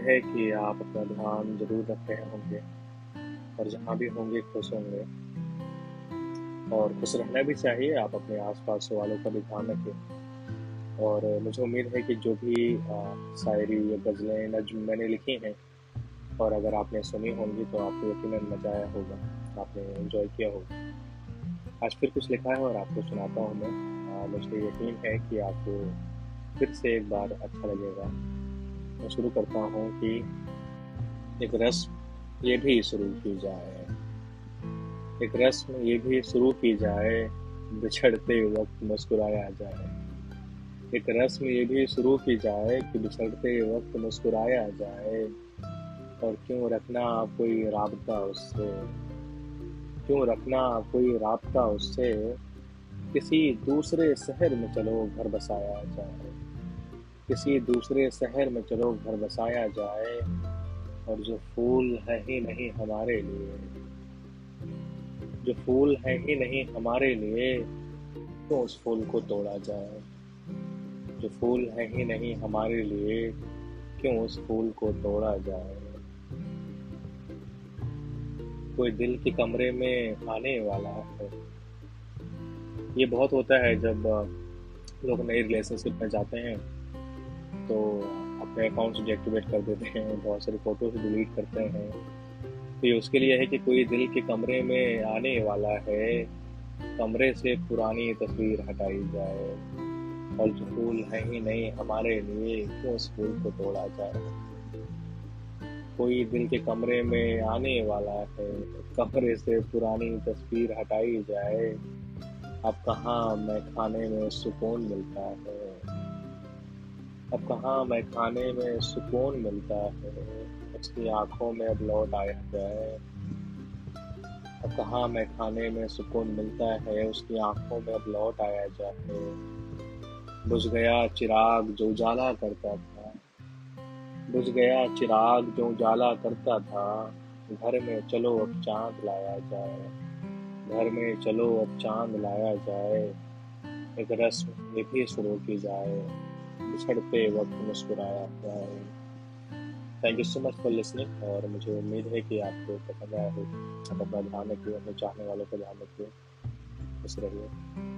है कि आप अपना ध्यान ज़रूर रख रहे होंगे। और जहाँ भी होंगे, खुश होंगे। और खुश रहना भी चाहिए, आप अपने आसपास वालों का भी ध्यान रखें। और मुझे उम्मीद है कि जो भी शायरी या गज़लें नज्म मैंने लिखी हैं, और अगर आपने सुनी होंगी तो आपको यकीन मज़ा आया होगा, आपने इन्जॉय किया होगा। आज फिर कुछ लिखा है और आपको सुनाता हूँ मैं। मुझे यकीन है कि आपको फिर से एक बार अच्छा लगेगा। मैं शुरू करता हूँ कि एक रस्म ये भी शुरू की जाए। एक रस्म ये भी शुरू की जाए, बिछड़ते वक्त मुस्कुराया जाए। एक रस्म ये भी शुरू की जाए कि बिछड़ते वक्त मुस्कुराया जाए। और क्यों रखना कोई रबता उससे? क्यों रखना कोई रबता उससे? किसी दूसरे शहर में चलो, घर बसाया जाए। किसी दूसरे शहर में चलो, घर बसाया जाए, और जो फूल है ही नहीं हमारे लिए। जो फूल है ही नहीं हमारे लिए तो उस फूल को तोड़ा जाए। जो फूल है ही नहीं हमारे लिए, क्यों उस फूल को तोड़ा जाए? कोई दिल के कमरे में आने वाला है। ये बहुत होता है जब लोग नए रिलेशनशिप में जाते हैं। तो अपने अकाउंट डीएक्टिवेट कर देते हैं, बहुत सारी फ़ोटोज़ डिलीट करते हैं। तो ये उसके लिए है कि कोई दिल के कमरे में आने वाला है, कमरे से पुरानी तस्वीर हटाई जाए और जो फूल है ही नहीं हमारे लिए, क्यों उस फूल को तोड़ा जाए? कोई दिल के कमरे में आने वाला है, कमरे से पुरानी तस्वीर हटाई जाए, अब कहाँ मैं खाने में सुकून मिलता है? अब कहाँ मैं खाने में सुकून मिलता है? उसकी आँखों में अब लौट आया जाए अब कहाँ मैं खाने में सुकून मिलता है? उसकी आँखों में अब लौट आया जाए। बुझ गया चिराग जो उजाला करता था। बुझ गया चिराग जो उजाला करता था। घर में चलो अब चाँद लाया जाए। घर में चलो अब चाँद लाया जाए। एक रस्म ये भी शुरू की जाए। बिछड़ते वक्त मुस्कुराया है। Thank you so much for listening और मुझे उम्मीद है कि आपको पसंद आया हो आप अपना ध्यान रखिए, अपने चाहने वालों का ध्यान रखिए। खुश रहिए।